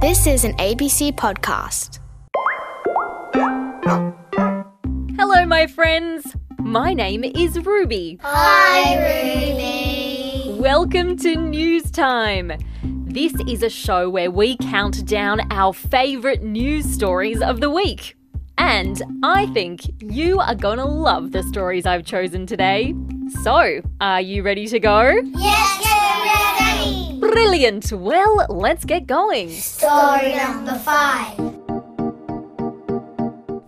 This is an ABC podcast. Hello, my friends. My name is Ruby. Hi, Ruby. Welcome to News Time. This is a show where we count down our favourite news stories of the week. And I think you are gonna love the stories I've chosen today. So, are you ready to go? Yes, we're ready. Brilliant! Well, let's get going. Story number five.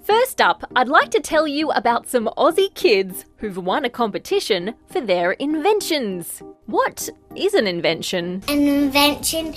First up, I'd like to tell you about some Aussie kids who've won a competition for their inventions. What is an invention? An invention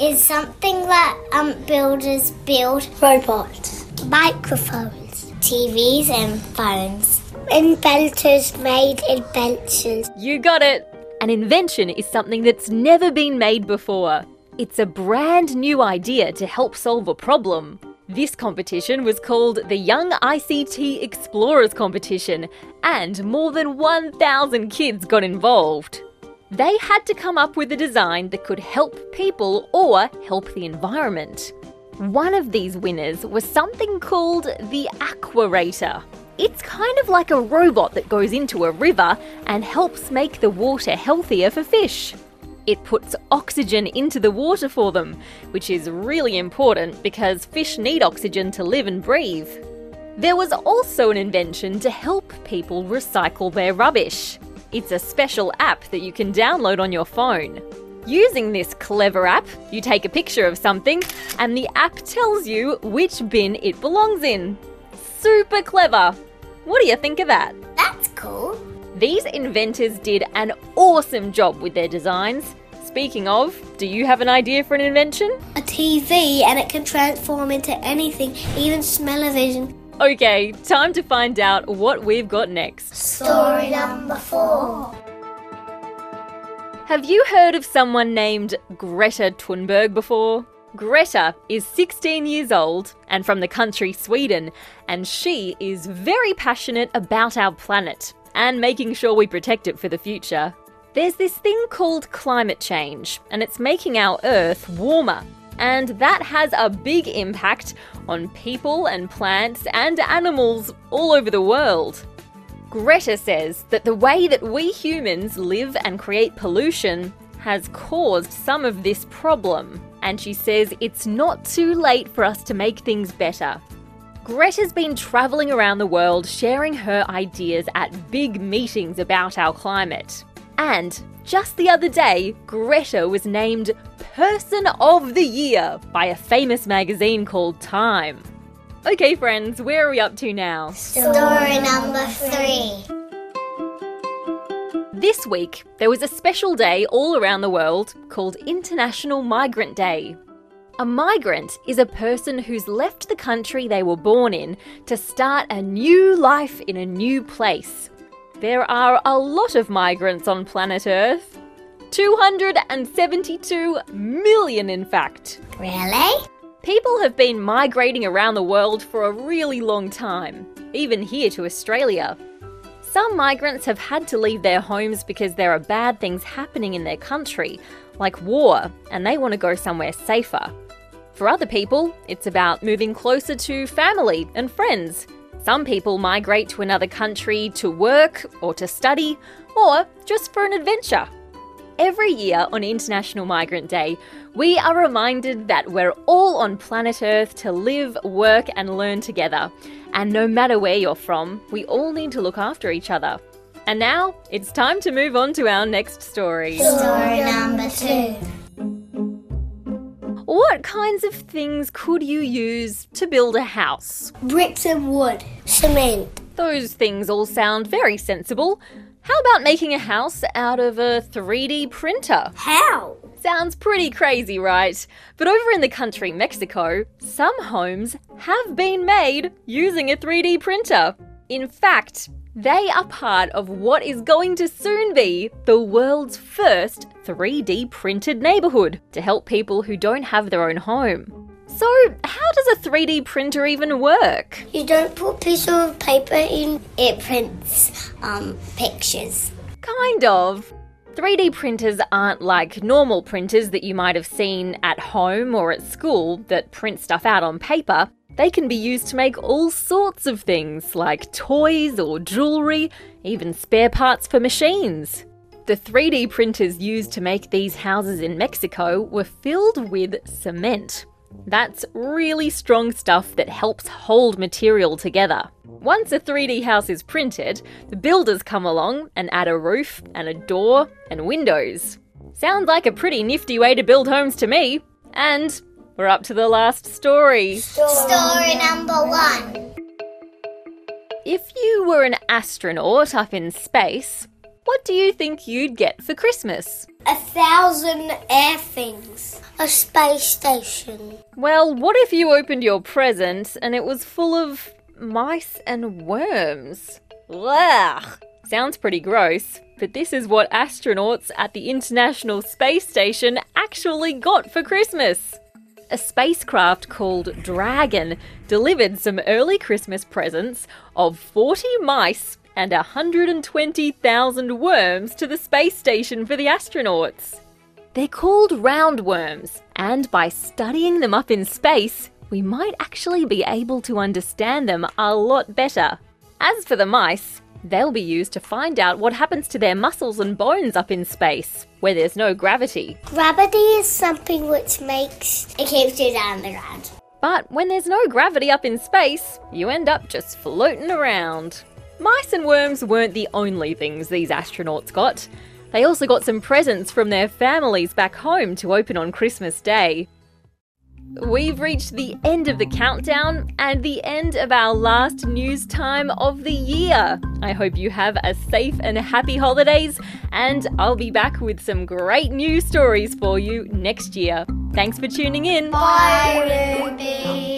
is something that um, builders build robots, microphones, TVs, and phones. Inventors made inventions. You got it! An invention is something that's never been made before. It's a brand new idea to help solve a problem. This competition was called the Young ICT Explorers Competition, and more than 1,000 kids got involved. They had to come up with a design that could help people or help the environment. One of these winners was something called the Aquarator. It's kind of like a robot that goes into a river and helps make the water healthier for fish. It puts oxygen into the water for them, which is really important because fish need oxygen to live and breathe. There was also an invention to help people recycle their rubbish. It's a special app that you can download on your phone. Using this clever app, you take a picture of something and the app tells you which bin it belongs in. Super clever! What do you think of that? That's cool. These inventors did an awesome job with their designs. Speaking of, do you have an idea for an invention? A TV and it can transform into anything, even smell-o-vision. Okay, time to find out what we've got next. Story number four. Have you heard of someone named Greta Thunberg before? Greta is 16 years old and from the country Sweden, and she is very passionate about our planet and making sure we protect it for the future. There's this thing called climate change, and it's making our Earth warmer. And that has a big impact on people and plants and animals all over the world. Greta says that the way that we humans live and create pollution has caused some of this problem, and she says it's not too late for us to make things better. Greta's been travelling around the world sharing her ideas at big meetings about our climate. And just the other day, Greta was named Person of the Year by a famous magazine called Time. Okay, friends, where are we up to now? Story number three. This week, there was a special day all around the world called International Migrant Day. A migrant is a person who's left the country they were born in to start a new life in a new place. There are a lot of migrants on planet Earth. 272 million, in fact. Really? People have been migrating around the world for a really long time, even here to Australia. Some migrants have had to leave their homes because there are bad things happening in their country, like war, and they want to go somewhere safer. For other people, it's about moving closer to family and friends. Some people migrate to another country to work or to study, or just for an adventure. Every year on International Migrant Day, we are reminded that we're all on planet Earth to live, work, and learn together. And no matter where you're from, we all need to look after each other. And now it's time to move on to our next story. Story number two. What kinds of things could you use to build a house? Bricks and wood. Cement. Those things all sound very sensible. How about making a house out of a 3D printer? How? Sounds pretty crazy, right? But over in the country Mexico, some homes have been made using a 3D printer. In fact, they are part of what is going to soon be the world's first 3D printed neighbourhood to help people who don't have their own home. So, how does a 3D printer even work? You don't put piece of paper in, it prints um, pictures. Kind of. 3D printers aren't like normal printers that you might have seen at home or at school that print stuff out on paper. They can be used to make all sorts of things, like toys or jewellery, even spare parts for machines. The 3D printers used to make these houses in Mexico were filled with cement. That's really strong stuff that helps hold material together. Once a 3D house is printed, the builders come along and add a roof and a door and windows. Sounds like a pretty nifty way to build homes to me. And we're up to the last story. Story number one. If you were an astronaut up in space, what do you think you'd get for Christmas? A thousand air things. A space station. Well, what if you opened your present and it was full of mice and worms? Ugh. Sounds pretty gross, but this is what astronauts at the International Space Station actually got for Christmas. A spacecraft called Dragon delivered some early Christmas presents of 40 mice and 120,000 worms to the space station for the astronauts. They're called roundworms, and by studying them up in space, we might actually be able to understand them a lot better. As for the mice, they'll be used to find out what happens to their muscles and bones up in space, where there's no gravity. Gravity is something which makes it keeps you down the ground. But when there's no gravity up in space, you end up just floating around. Mice and worms weren't the only things these astronauts got. They also got some presents from their families back home to open on Christmas Day. We've reached the end of the countdown and the end of our last news time of the year. I hope you have a safe and happy holidays, and I'll be back with some great news stories for you next year. Thanks for tuning in. Bye, Ruby.